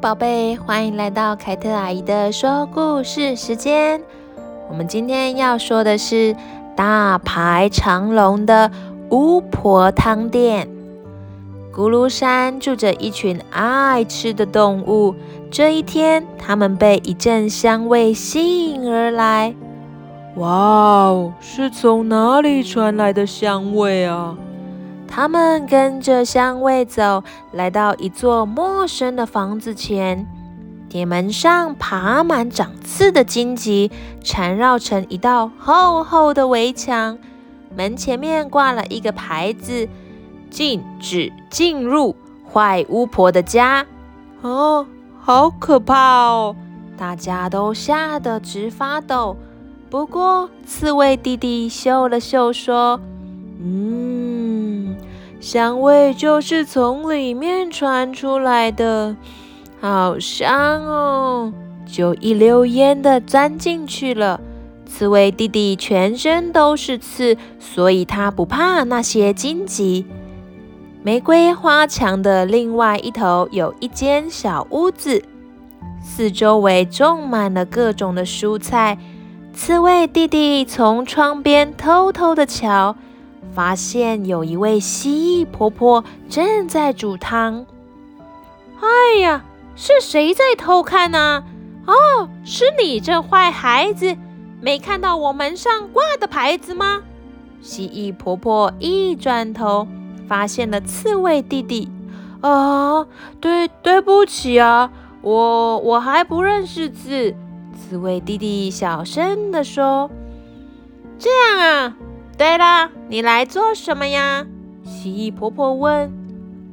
宝贝，欢迎来到凯特阿姨的说故事时间。我们今天要说的是大排长龙的巫婆汤店。咕噜山住着一群爱吃的动物。这一天，他们被一阵香味吸引而来。哇哦，是从哪里传来的香味啊？他们跟着香味走，来到一座陌生的房子前。铁门上爬满长刺的荆棘，缠绕成一道厚厚的围墙。门前面挂了一个牌子：“禁止进入坏巫婆的家。”哦，好可怕哦！大家都吓得直发抖。不过，刺猬弟弟嗅了嗅，说：“嗯，香味就是从里面传出来的，好香哦！”就一溜烟地钻进去了。刺猬弟弟全身都是刺，所以他不怕那些荆棘。玫瑰花墙的另外一头有一间小屋子，四周围种满了各种的蔬菜。刺猬弟弟从窗边偷偷地瞧，发现有一位蜥蜴婆婆正在煮汤。哎呀，是谁在偷看呢？哦，是你这坏孩子，没看到我门上挂的牌子吗？蜥蜴婆婆一转头，发现了刺猬弟弟。啊，对，对不起啊，我我还不认识字。刺猬弟弟小声地说：“这样啊，对了，你来做什么呀？”蜥蜴婆婆问。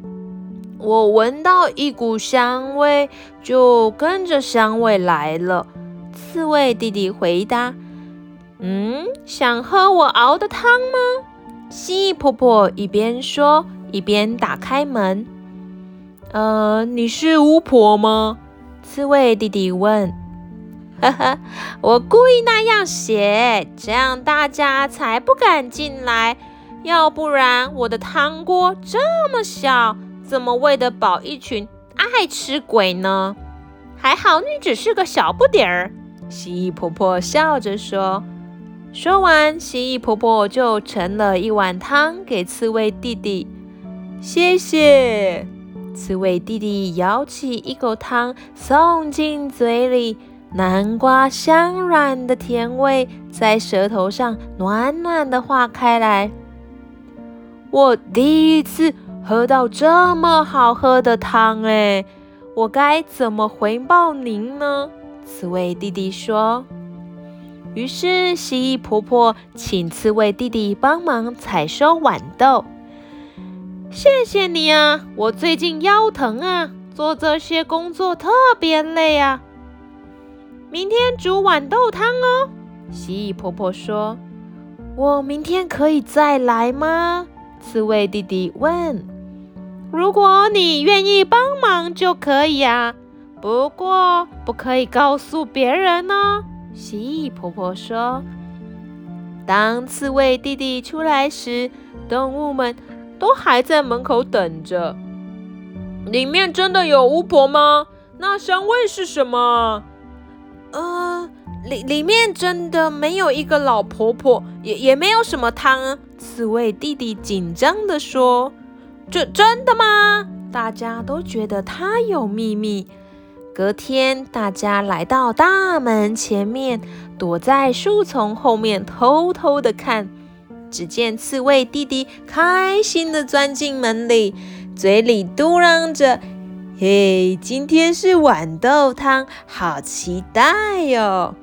“我闻到一股香味，就跟着香味来了。”刺猬弟弟回答。“嗯，想喝我熬的汤吗？”蜥蜴婆婆一边说，一边打开门。“呃，你是巫婆吗？”刺猬弟弟问。呵呵，我故意那样写，这样大家才不敢进来。要不然我的汤锅这么小，怎么喂得饱一群爱吃鬼呢？还好你只是个小不点儿。蜥蜴婆婆笑着说。说完，蜥蜴婆婆就盛了一碗汤给刺猬弟弟。谢谢。刺猬弟弟舀起一口汤，送进嘴里。南瓜香软的甜味在舌头上暖暖的化开来。我第一次喝到这么好喝的汤哎，我该怎么回报您呢？刺猬弟弟说。于是蜥蜴婆婆请刺猬弟弟帮忙采收豌豆。谢谢你啊，我最近腰疼啊，做这些工作特别累啊。明天煮豌豆汤哦，蜥蜴婆婆说：“我明天可以再来吗？”刺猬弟弟问。“如果你愿意帮忙就可以啊，不过不可以告诉别人哦。”蜥蜴婆婆说。当刺猬弟弟出来时，动物们都还在门口等着。里面真的有巫婆吗？那香味是什么？里里面真的没有一个老婆婆，也也没有什么汤。刺猬弟弟紧张地说：“这真的吗？”大家都觉得他有秘密。隔天，大家来到大门前面，躲在树丛后面偷偷地看。只见刺猬弟弟开心地钻进门里，嘴里嘟囔着。嘿，今天是豌豆汤，好期待哟！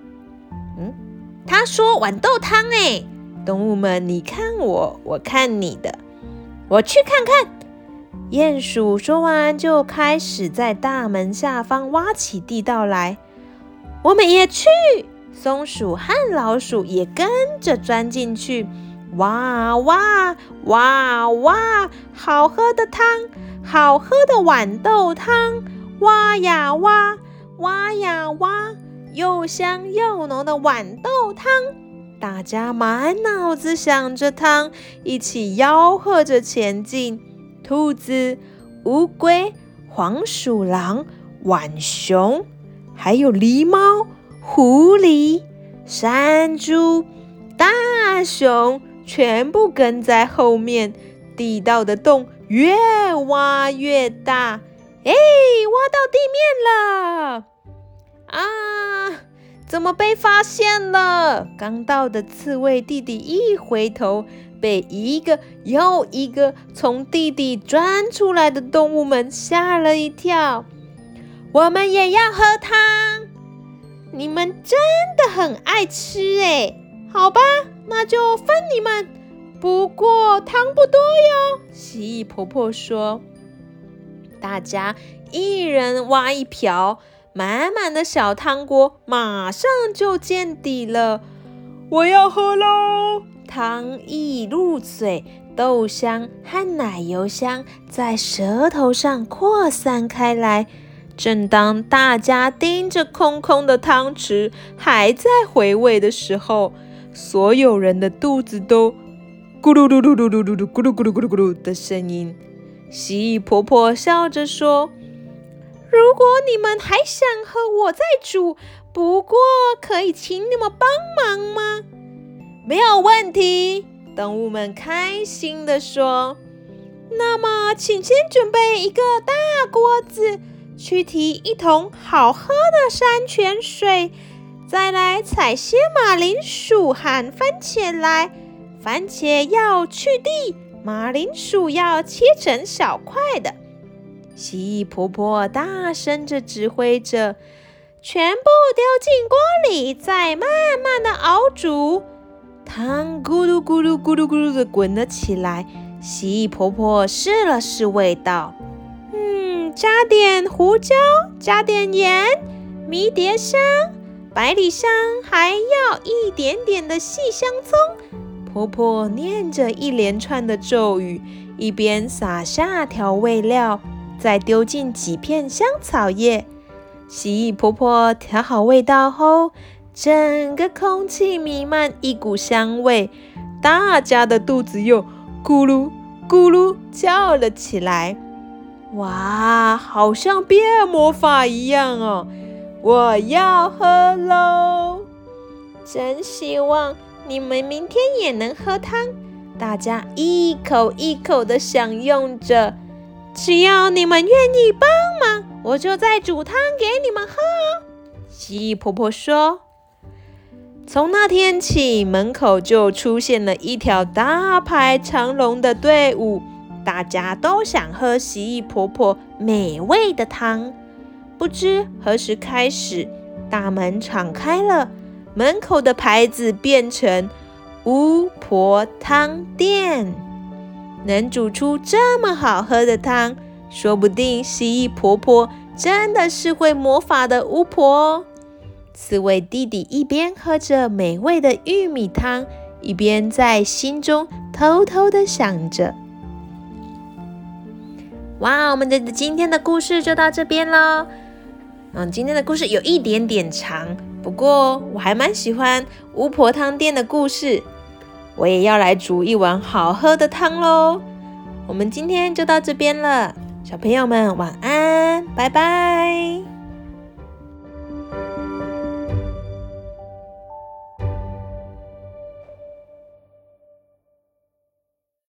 他说豌豆汤哎，动物们你看我，我看你的，我去看看。鼹鼠说完就开始在大门下方挖起地道来，我们也去。松鼠和老鼠也跟着钻进去，哇哇哇哇，好喝的汤！好喝的豌豆汤，挖呀挖，挖呀挖，又香又浓的豌豆汤，大家满脑子想着汤，一起吆喝着前进。兔子、乌龟、黄鼠狼、浣熊，还有狸猫、狐狸、山猪、大熊，全部跟在后面。地道的洞越挖越大，哎，挖到地面了！怎么被发现了？刚到的刺猬弟弟一回头，被一个又一个从地底钻出来的动物们吓了一跳。我们也要喝汤，你们真的很爱吃哎！好吧，那就分你们。不过汤不多哟，蜥蜴婆婆说：“大家一人挖一瓢，满满的小汤锅马上就见底了。我要喝喽！汤一入嘴，豆香和奶油香在舌头上扩散开来。正当大家盯着空空的汤匙，还在回味的时候，所有人的肚子都……”咕噜噜噜噜噜噜噜咕噜咕噜咕噜咕噜的声音，蜥蜴婆婆笑着说：“如果你们还想和，我再煮。不过可以请你们帮忙吗？”“没有问题。”动物们开心地说。“那么，请先准备一个大锅子，去提一桶好喝的山泉水，再来采些马铃薯和番茄来。”番茄要去蒂，马铃薯要切成小块的。蜥蜴婆婆大声着指挥着，全部丢进锅里，再慢慢的熬煮。汤咕噜咕噜咕噜咕噜的滚了起来。蜥蜴婆婆试了试味道，嗯，加点胡椒，加点盐，迷迭香、百里香，还要一点点的细香葱。婆婆念着一连串的咒语，一边撒下调味料，再丢进几片香草叶。蜥蜴婆婆调好味道后，整个空气弥漫一股香味，大家的肚子又咕噜咕噜叫了起来。哇，好像变魔法一样哦！我要喝喽！真希望。你们明天也能喝汤，大家一口一口的享用着。只要你们愿意帮忙，我就再煮汤给你们喝。蜥蜴婆婆说：“从那天起，门口就出现了一条大排长龙的队伍，大家都想喝蜥蜴婆婆美味的汤。不知何时开始，大门敞开了。”门口的牌子变成巫婆汤店，能煮出这么好喝的汤，说不定蜥蜴婆婆真的是会魔法的巫婆哦。刺猬弟弟一边喝着美味的玉米汤，一边在心中偷偷的想着：“哇，我们的今天的故事就到这边喽。嗯，今天的故事有一点点长。”不过我还蛮喜欢巫婆汤店的故事，我也要来煮一碗好喝的汤喽。我们今天就到这边了，小朋友们晚安，拜拜。